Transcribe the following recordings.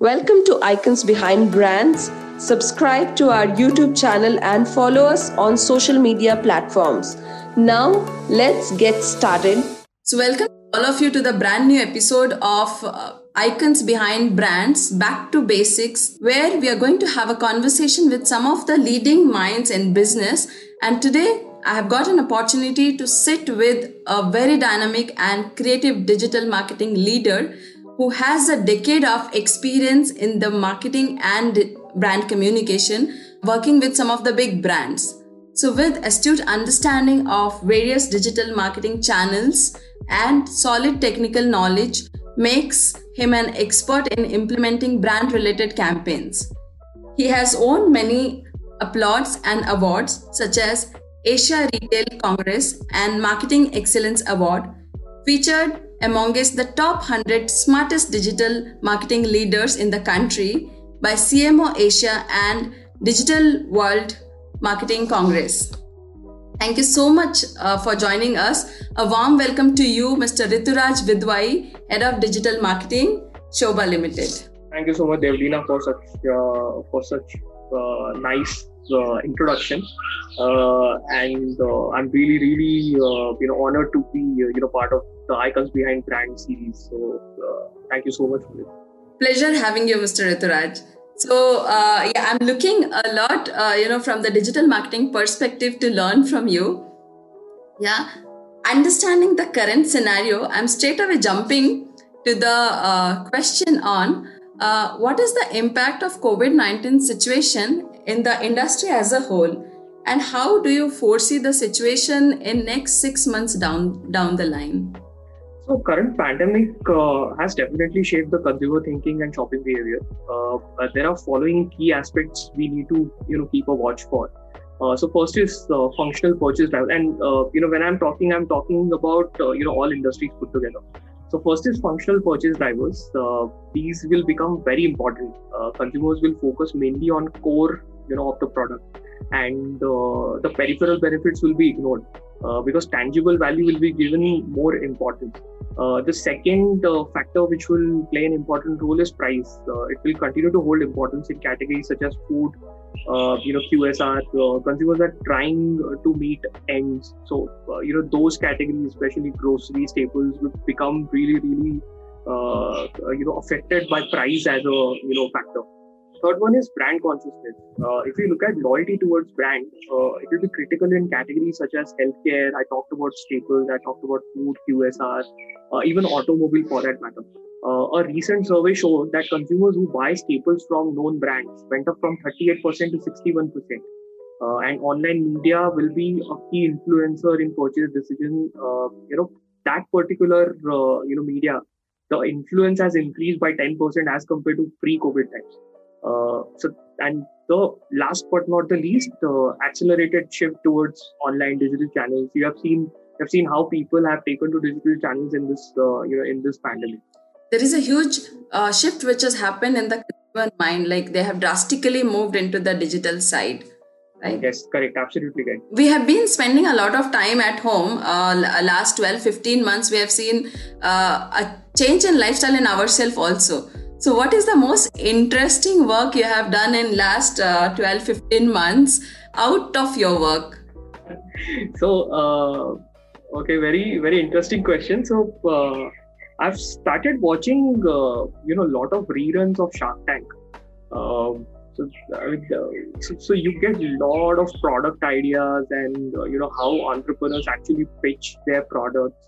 Welcome to Icons Behind Brands. Subscribe to our YouTube channel and follow us on social media platforms. Now, let's get started. So, welcome all of you to the brand new episode of uh, Icons Behind Brands Back to Basics, where we are going to have a conversation with some of the leading minds in business. And today, I have got an opportunity to sit with a very dynamic and creative digital marketing leader who has a decade of experience in the marketing and brand communication, working with some of the big brands. So, with astute understanding of various digital marketing channels and solid technical knowledge, makes him an expert in implementing brand related campaigns. He has won many applauds and awards such as Asia Retail Congress and Marketing Excellence Award, featured amongst the top 100 smartest digital marketing leaders in the country by CMO Asia and Digital World Marketing Congress. Thank you so much uh, for joining us. A warm welcome to you, Mr. Rituraj Bidwai, Head of Digital Marketing, Sobha Limited. Thank you so much, Devleena, for such uh, for such uh, nice uh, introduction. Uh, and uh, I'm really, really, you know, honored to be, you know, part of the Icons Behind Brand series. So thank you so much for it. Pleasure having you, Mr. Rituraj. So uh, yeah, I'm looking a lot, uh, you know, from the digital marketing perspective to learn from you. Yeah, understanding the current scenario, I'm straight away jumping to the uh, question on what is the impact of COVID-19 situation in the industry as a whole and how do you foresee the situation in next 6 months down down the line so current pandemic uh, has definitely shaped the consumer thinking and shopping behavior. Uh, there are following key aspects we need to you know keep a watch for. Uh, so first is uh, functional purchase drive. And uh, you know when i'm talking i'm talking about uh, you know all industries put together. So first is functional purchase drivers. These will become very important. Consumers will focus mainly on core you know of the product and uh, the peripheral benefits will be ignored uh, because tangible value will be given more importance. Uh, the second uh, factor which will play an important role is price. Uh, it will continue to hold importance in categories such as food uh, you know qsr consumers are trying to meet ends. So you know those categories especially grocery staples will become really really you know affected by price as a you know factor Third one is brand consciousness. Uh, if you look at loyalty towards brand, uh, it will be critical in categories such as healthcare. I talked about staples. I talked about food, QSR, uh, even automobile for that matter. Uh, a recent survey showed that consumers who buy staples from known brands went up from 38% to 61%. Uh, and online media will be a key influencer in purchase decision. Uh, you know that particular you know media, the influence has increased by 10% as compared to pre-COVID times. Uh, so, and the last but not the least, uh, accelerated shift towards online digital channels. You have seen, you have seen how people have taken to digital channels in this, uh, you know, in this pandemic. There is a huge uh, shift which has happened in the consumer mind. Like they have drastically moved into the digital side. Right? Yes, correct. Absolutely right. We have been spending a lot of time at home. Uh, last 12, 15 months, we have seen uh, a change in lifestyle in ourselves also so, what is the most interesting work you have done in last uh, 12, 15 months out of your work? So, uh, okay, very, very interesting question. So, uh, I've started watching, uh, you know, a lot of reruns of Shark Tank. Um, so, uh, so, so, you get a lot of product ideas and, uh, you know, how entrepreneurs actually pitch their products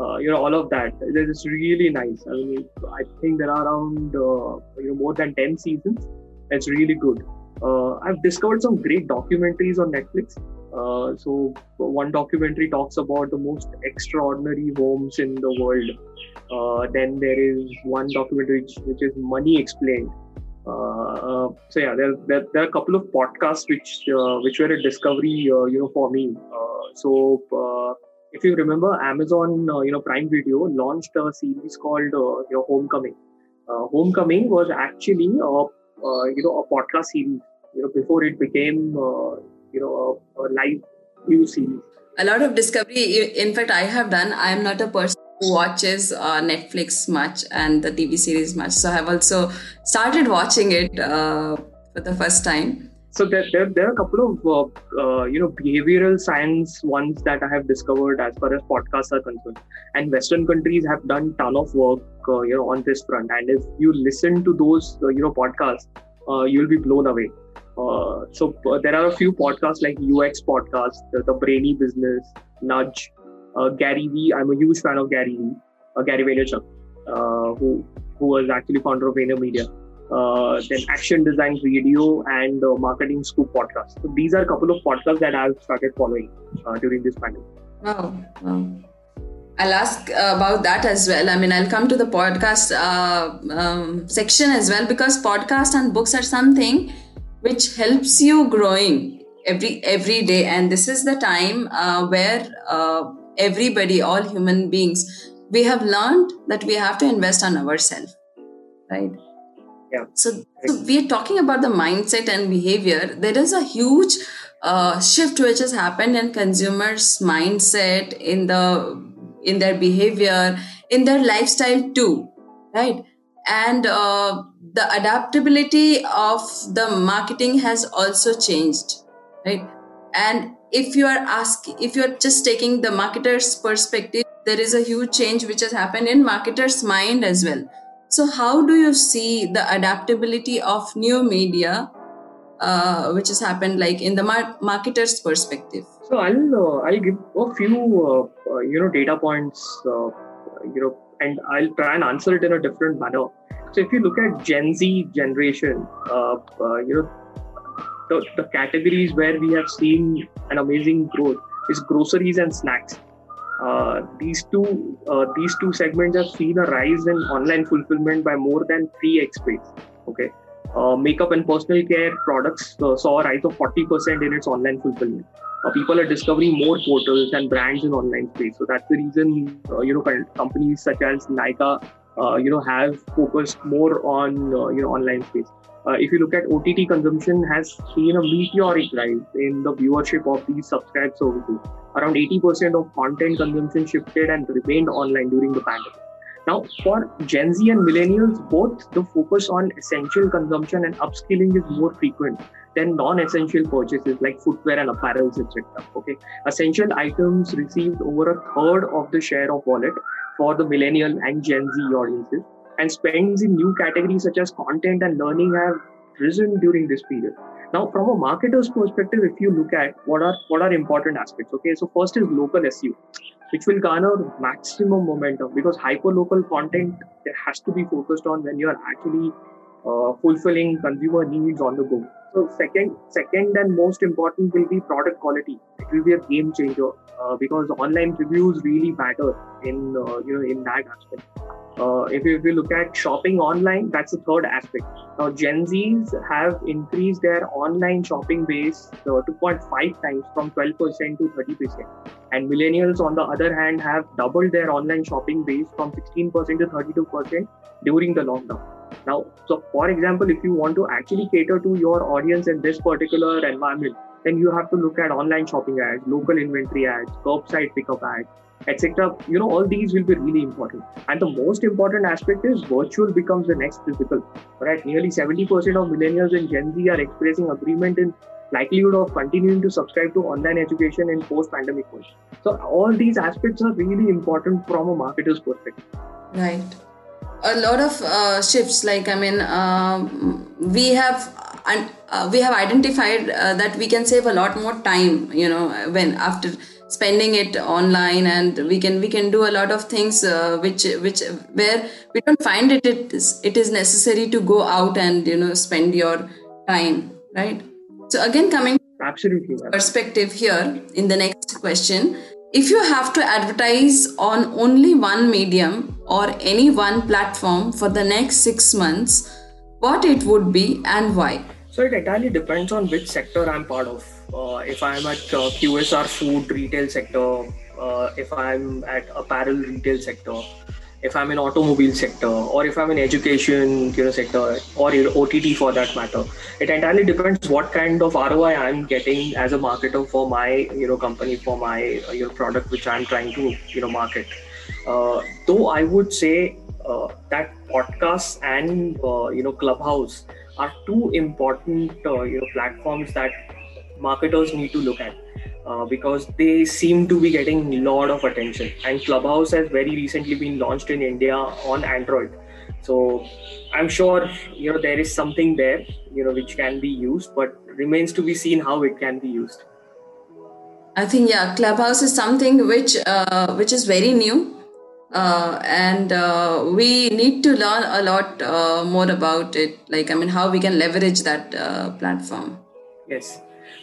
uh, you know all of that. It's really nice. I mean i think there are around uh, you know more than 10 seasons. It's really good. Uh, i've discovered some great documentaries on netflix. Uh, so one documentary talks about the most extraordinary homes in the world. Uh, then there is one documentary which, which is money explained. Uh, so yeah there, there, there, are a couple of podcasts which which were a discovery you know for me. So if you remember, Amazon, uh, you know, Prime Video launched a series called, uh, you know, Homecoming. Uh, Homecoming was actually a, uh, you know, a podcast series. You know, before it became, uh, you know, a, a live news series. A lot of discovery. In fact, I have done. I am not a person who watches uh, Netflix much and the TV series much. So I've also started watching it for the first time. So there, there, there are a couple of uh, uh, you know behavioral science ones that I have discovered as far as podcasts are concerned, and Western countries have done ton of work uh, you know on this front. And if you listen to those uh, you know podcasts, you'll be blown away. so there are a few podcasts like UX podcast, the, the Brainy Business, Nudge, uh, Gary Vee. I'm a huge fan of Gary uh, Gary Vaynerchuk, uh, who who was actually founder of VaynerMedia. Uh, then Action Design Radio and uh, Marketing Scoop podcast. So these are a couple of podcasts that I've started following uh, during this pandemic. Wow. wow. I'll ask about that as well. I mean, I'll come to the podcast um, section as well because podcast and books are something which helps you growing every every day, and this is the time where everybody, all human beings, we have learned that we have to invest on ourselves, right? So, so we are talking about the mindset and behavior. There is a huge uh, shift which has happened in consumers' mindset, in the in their behavior, in their lifestyle too, right? And uh, the adaptability of the marketing has also changed, right? And if you are asking if you're just taking the marketer's perspective there is a huge change which has happened in marketer's mind as well so how do you see the adaptability of new media uh, which has happened like in the mar- marketer's perspective so i'll uh, i'll give a few uh, uh you know data points uh, you know and i'll try and answer it in a different manner so if you look at gen z generation uh, you know the, the categories where we have seen an amazing growth is groceries and snacks. Uh, these two uh, these two segments have seen a rise in online fulfillment by more than 3x pace. Okay, uh, makeup and personal care products uh, saw a rise of 40% in its online fulfillment. Uh, people are discovering more portals and brands in online space. So that's the reason you know companies such as Nykaa you know have focused more on you know online space uh, if you look at OTT consumption has seen a meteoric rise in the viewership of these subscribed services. Around 80% of content consumption shifted and remained online during the pandemic. Now, for Gen Z and millennials, both the focus on essential consumption and upskilling is more frequent than non-essential purchases like footwear and apparels, etc. Okay, essential items received over a third of the share of wallet for the millennial and Gen Z audiences and spends in new categories such as content and learning have risen during this period. Now, from a marketer's perspective, if you look at what are what are important aspects, okay, so first is local SEO, which will garner maximum momentum because hyper local content has to be focused on when you are actually uh, fulfilling consumer needs on the go. So second, second and most important will be product quality. It will be a game changer uh, because online reviews really matter in uh, you know in that aspect. Uh, if, you, if you look at shopping online, that's the third aspect. Now, Gen Zs have increased their online shopping base uh, 2.5 times from 12% to 30%. And millennials, on the other hand, have doubled their online shopping base from 16% to 32% during the lockdown. Now, so for example, if you want to actually cater to your audience in this particular environment, then you have to look at online shopping ads, local inventory ads, curbside pickup ads, etc. You know, all these will be really important. And the most important aspect is virtual becomes the next physical. Right? Nearly 70% of millennials and Gen Z are expressing agreement in likelihood of continuing to subscribe to online education in post-pandemic world. So all these aspects are really important from a marketer's perspective. Right. A lot of uh, shifts. Like I mean, um, we have and uh, we have identified uh, that we can save a lot more time. You know, when after spending it online and we can we can do a lot of things uh, which which where we don't find it it is, it is necessary to go out and you know spend your time right? So again coming absolutely. perspective here in the next question if you have to advertise on only one medium or any one platform for the next 6 months what it would be and why? So it entirely depends on which sector i'm part of if I'm at uh, QSR food retail sector, uh, if I'm at apparel retail sector, if I'm in automobile sector, or if I'm in education you know sector, or OTT for that matter. It entirely depends what kind of ROI I'm getting as a marketer for my you know company for my you know product which I'm trying to you know market. Uh, though I would say uh, that podcasts and uh, you know Clubhouse are two important uh, you know platforms that marketers need to look at. Uh, because they seem to be getting a lot of attention. And clubhouse has very recently been launched in india on android. So i'm sure you know there is something there you know which can be used but remains to be seen how it can be used. I think yeah clubhouse is something which uh, which is very new uh, and uh, we need to learn a lot uh, more about it like i mean how we can leverage that uh, platform. Yes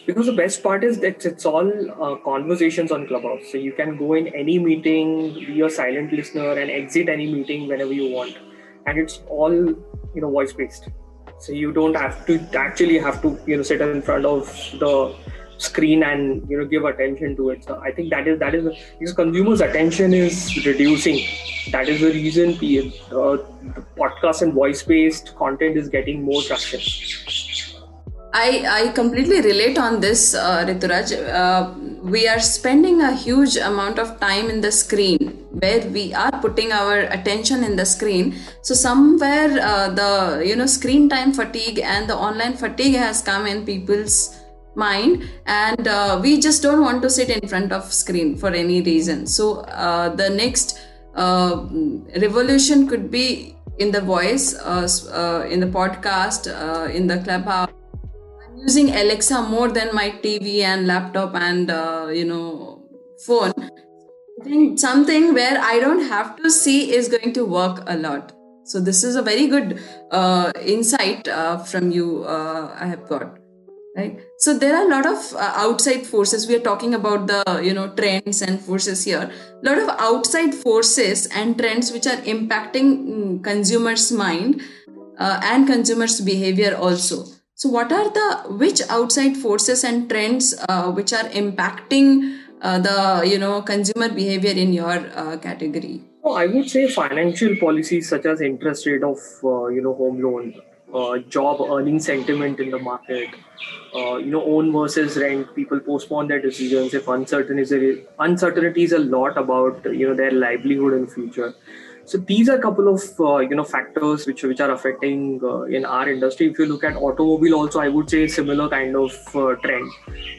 because the best part is that it's all uh, conversations on clubhouse. So you can go in any meeting be a silent listener and exit any meeting whenever you want. And it's all you know voice based so you don't have to actually have to you know sit in front of the screen and you know give attention to it. So i think that is that is because consumers attention is reducing. That is the reason uh, podcast and voice based content is getting more traction I, I completely relate on this, uh, Rituraj. Uh, we are spending a huge amount of time in the screen where we are putting our attention in the screen. So somewhere uh, the you know screen time fatigue and the online fatigue has come in people's mind, and uh, we just don't want to sit in front of screen for any reason. So uh, the next uh, revolution could be in the voice, uh, in the podcast, in the clubhouse using Alexa more than my TV and laptop and uh, you know phone. I think something where I don't have to see is going to work a lot. So this is a very good uh, insight uh, from you. Uh, I have got right. So there are a lot of uh, outside forces. We are talking about the you know trends and forces here. A lot of outside forces and trends which are impacting mm, consumers' mind uh, and consumers' behavior also so, what are the which outside forces and trends uh, which are impacting uh, the you know consumer behavior in your uh, category? Oh, I would say financial policies such as interest rate of uh, you know home loan, uh, job earning sentiment in the market, uh, you know own versus rent. People postpone their decisions if uncertain is a, uncertainty is a lot about you know their livelihood in future so these are a couple of uh, you know factors which which are affecting uh, in our industry. If you look at automobile, also I would say similar kind of uh, trend.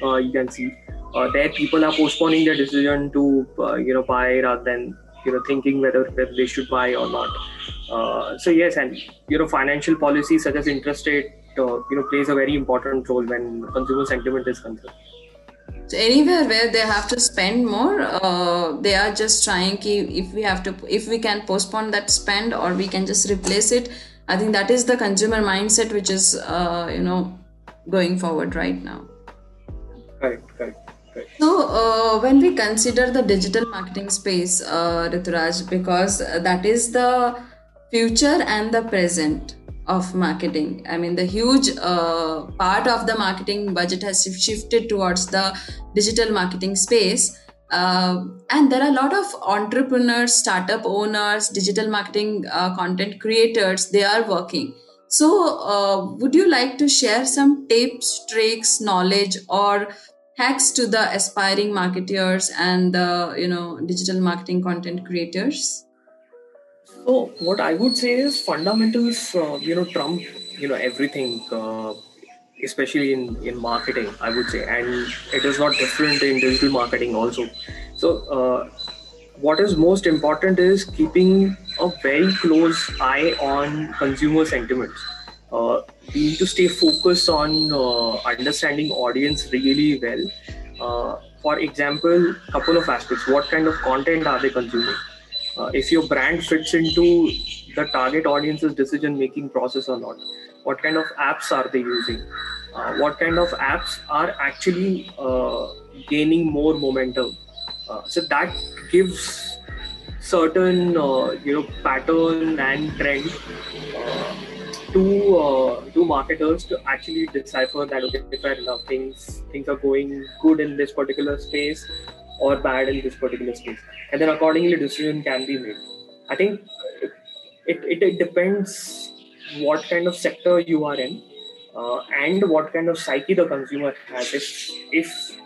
Uh, you can see uh, there people are postponing their decision to uh, you know buy rather than you know thinking whether, whether they should buy or not. so yes, and you know financial policy such as interest rate you know plays a very important role when consumer sentiment is concerned. So anywhere where they have to spend more, uh, they are just trying ki if we have to, if we can postpone that spend or we can just replace it. I think that is the consumer mindset which is, uh, you know, going forward right now. Right, right. Right. So, uh, when we consider the digital marketing space, uh, Rituraj, because that is the future and the present, of marketing. I mean, the huge uh, part of the marketing budget has shifted towards the digital marketing space. Uh, and there are a lot of entrepreneurs, startup owners, digital marketing uh, content creators, they are working. So, uh, would you like to share some tips, tricks, knowledge, or hacks to the aspiring marketers and the you know digital marketing content creators? So what I would say is fundamentals, uh, you know, trump, you know, everything, uh, especially in in marketing. I would say, and it is not different in digital marketing also. So uh, what is most important is keeping a very close eye on consumer sentiments. Uh, we need to stay focused on uh, understanding audience really well. Uh, for example, couple of aspects: what kind of content are they consuming? Uh, if your brand fits into the target audience's decision making process or not what kind of apps are they using? Uh, what kind of apps are actually uh, gaining more momentum? Uh, so that gives certain uh, you know pattern and trend uh, to to marketers to actually decipher that okay fair enough things things are going good in this particular space or bad in this particular space and then accordingly decision can be made i think it, it, it depends what kind of sector you are in uh, and what kind of psyche the consumer has if if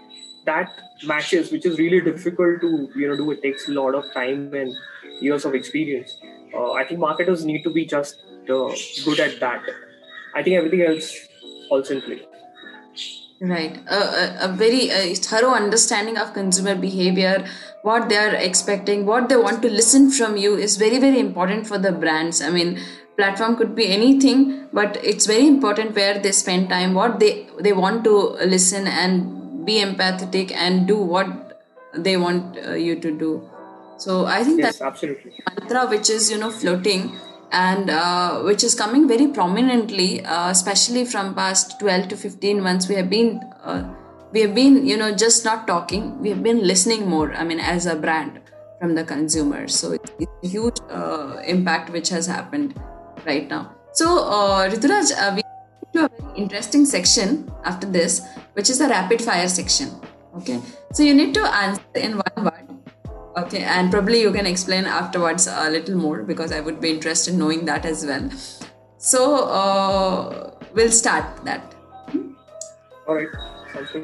that matches, which is really difficult to you know do. It takes a lot of time and years of experience. Uh, I think marketers need to be just uh, good at that. I think everything else falls in place. Right. a, a very uh, thorough understanding of consumer behavior, what they are expecting, what they want to listen from you is very, very important for the brands. I mean, platform could be anything, but it's very important where they spend time, what they, they want to listen and be empathetic and do what they want uh, you to do. So I think yes, that absolutely. mantra which is, you know, floating and uh, which is coming very prominently, uh, especially from past 12 to 15 months. We have been, uh, we have been, you know, just not talking. We have been listening more. I mean, as a brand from the consumer. So it's, a huge uh, impact which has happened right now. So uh, Rituraj, uh, we to a very interesting section after this, which is the rapid fire section. Okay, so you need to answer in one word Okay, and probably you can explain afterwards a little more because I would be interested in knowing that as well. So uh, we'll start that. All right.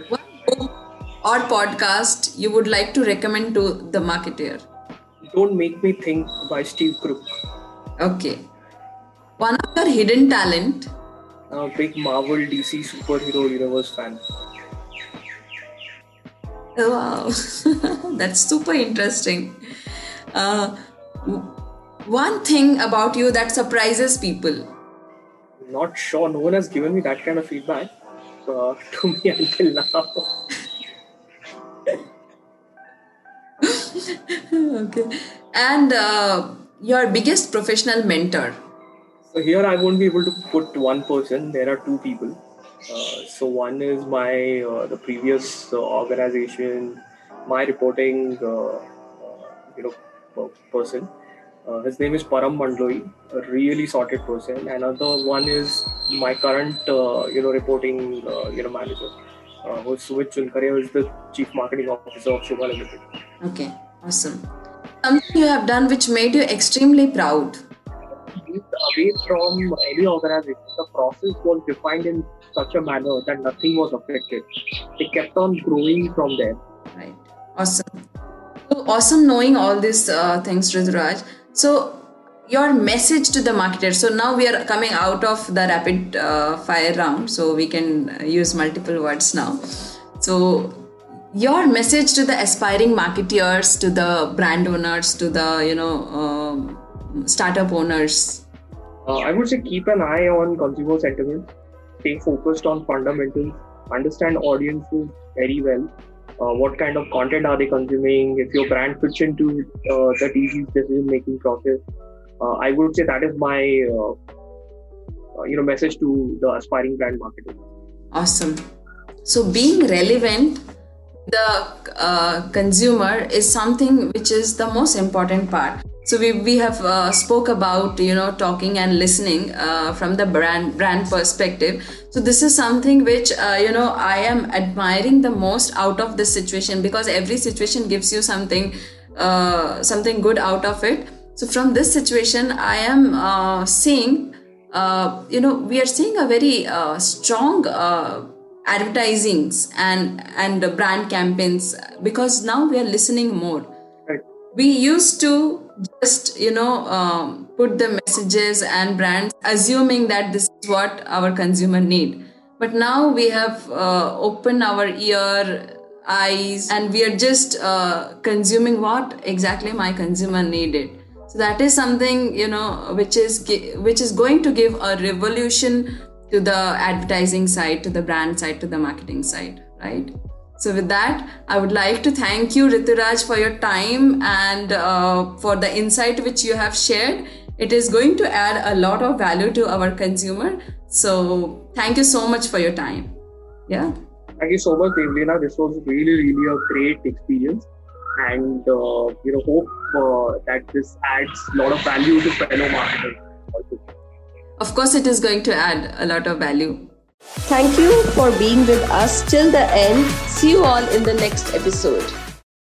What book or podcast you would like to recommend to the marketer? Don't Make Me Think by Steve Krug. Okay. One of your hidden talent. I'm A big Marvel DC superhero universe fan. Wow, that's super interesting. Uh, one thing about you that surprises people. Not sure. No one has given me that kind of feedback uh, to me until now. okay. And uh, your biggest professional mentor. So here I won't be able to put one person. There are two people. Uh, so one is my uh, the previous uh, organization, my reporting, you know, person. his name is Param Mandloi, a really sorted person. Another one is my current, you know, reporting, you know, manager, uh, who's Sumit Chunkaria, who is the chief marketing officer of Sobha Limited. Okay, awesome. Something you have done which made you extremely proud away from any organization, the process was defined in such a manner that nothing was affected. They kept on growing from there. Right. Awesome. So awesome knowing all these uh, things, Rituraj. So your message to the marketer. So now we are coming out of the rapid uh, fire round, so we can use multiple words now. So your message to the aspiring marketeers, to the brand owners, to the you know uh, startup owners. Uh, I would say keep an eye on consumer sentiment stay focused on fundamentals, understand audiences very well. Uh, what kind of content are they consuming? If your brand fits into uh, the DG's decision-making process, uh, I would say that is my uh, uh, you know message to the aspiring brand marketer. Awesome. So being relevant the uh, consumer is something which is the most important part so we, we have uh, spoke about you know talking and listening uh, from the brand brand perspective so this is something which uh, you know i am admiring the most out of this situation because every situation gives you something uh, something good out of it so from this situation i am uh, seeing you know we are seeing a very strong advertisings and and brand campaigns because now we are listening more. We used to just you know um, put the messages and brands assuming that this is what our consumer need but now we have uh, opened our ear eyes and we are just uh, consuming what exactly my consumer needed so that is something you know which is which is going to give a revolution to the advertising side, to the brand side, to the marketing side, right? So, with that, I would like to thank you, Rituraj, for your time and uh, for the insight which you have shared. It is going to add a lot of value to our consumer. So, thank you so much for your time. Yeah. Thank you so much, Devleena. This was really, really a great experience. And, uh, you know, hope uh, that this adds a lot of value to fellow marketers also of course it is going to add a lot of value. Thank you for being with us till the end. See you all in the next episode.